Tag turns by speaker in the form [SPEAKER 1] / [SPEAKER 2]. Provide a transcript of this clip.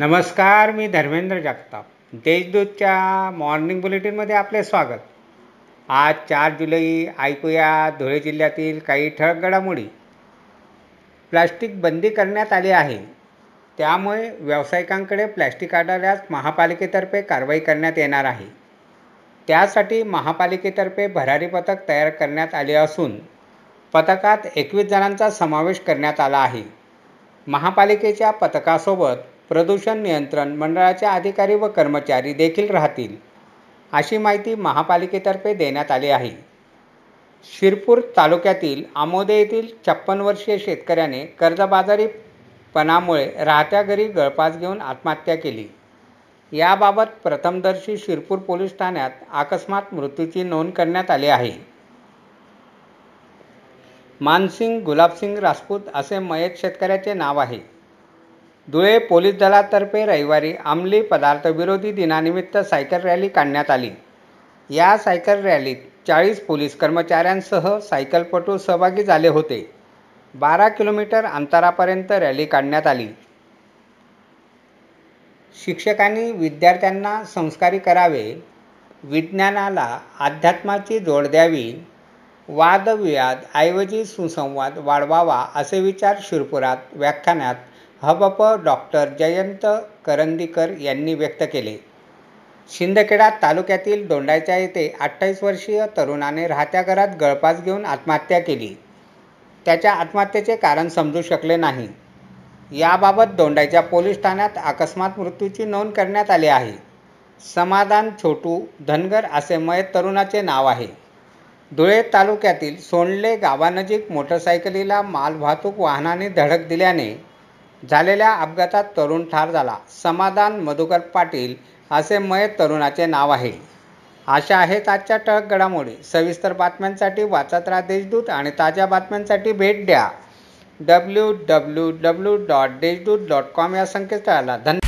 [SPEAKER 1] नमस्कार मी धर्मेंद्र जगताप. देशदूतच्या मॉर्निंग बुलेटिनमध्ये आपले स्वागत. आज चार जुलै ऐकूया धुळे जिल्ह्यातील काही ठळक घडामोडी. प्लास्टिक बंदी करण्यात आली आहे. त्यामुळे व्यावसायिकांकडे प्लॅस्टिक आढळल्यास महापालिकेतर्फे कारवाई करण्यात येणार आहे. त्यासाठी महापालिकेतर्फे भरारी पथक तयार करण्यात आले असून पथकात एकवीस जणांचा समावेश करण्यात आला आहे. महापालिकेच्या पथकासोबत प्रदूषण नियंत्रण मंडळाचे अधिकारी व कर्मचारी देखील राहतील अशी माहिती महापालिकेतर्फे देण्यात आली आहे. शिरपूर तालुक्यातील आमोदे येथील छप्पन वर्षीय शेतकऱ्याने कर्जबाजारीपणामुळे राहत्या घरी गळफास घेऊन आत्महत्या केली. याबाबत प्रथमदर्शी शिरपूर पोलीस ठाण्यात अकस्मात मृत्यूची नोंद करण्यात आली आहे. मानसिंग गुलाबसिंग राजपूत असे मयत शेतकऱ्याचे नाव आहे. धुळे पोलीस दलातर्फे रविवारी अंमली पदार्थ विरोधी दिनानिमित्त सायकल रॅली काढण्यात आली. या सायकल रॅलीत चाळीस पोलीस कर्मचाऱ्यांसह सायकलपटू सहभागी झाले होते. बारा किलोमीटर अंतरापर्यंत रॅली काढण्यात आली. शिक्षकांनी विद्यार्थ्यांना संस्कारी करावे विज्ञानाला अध्यात्माची जोड द्यावी वादविवाद ऐवजी सुसंवाद वाढवावा असे विचार शिरपुरात व्याख्यानात हबप डॉक्टर जयंत करंदीकर यांनी व्यक्त केले. शिंदखेडा तालुक्यातील दोंडाच्या येथे अठ्ठावीस वर्षीय तरुणाने राहत्या घरात गळपास घेऊन आत्महत्या केली. त्याच्या आत्महत्येचे कारण समजू शकले नाही. याबाबत दोंडाईच्या पोलीस ठाण्यात अकस्मात मृत्यूची नोंद करण्यात आली आहे. समाधान छोटू धनगर असे मयत तरुणाचे नाव आहे. धुळे तालुक्यातील सोंडले गावानजीक मोटरसायकलीला मालवाहतूक वाहनाने धडक दिल्याने झालेल्या अपघातात तरुण ठार झाला. समाधान मधुकर पाटील असे मयत तरुणाचे नाव आहे. अशा आहेत आजच्या टळक घडामोडी. सविस्तर बातम्यांसाठी वाचत राहा देशदूत आणि ताज्या बातम्यांसाठी भेट द्या. W W W dot Deshdoot dot com या संकेतस्थळाला. धन्यवाद.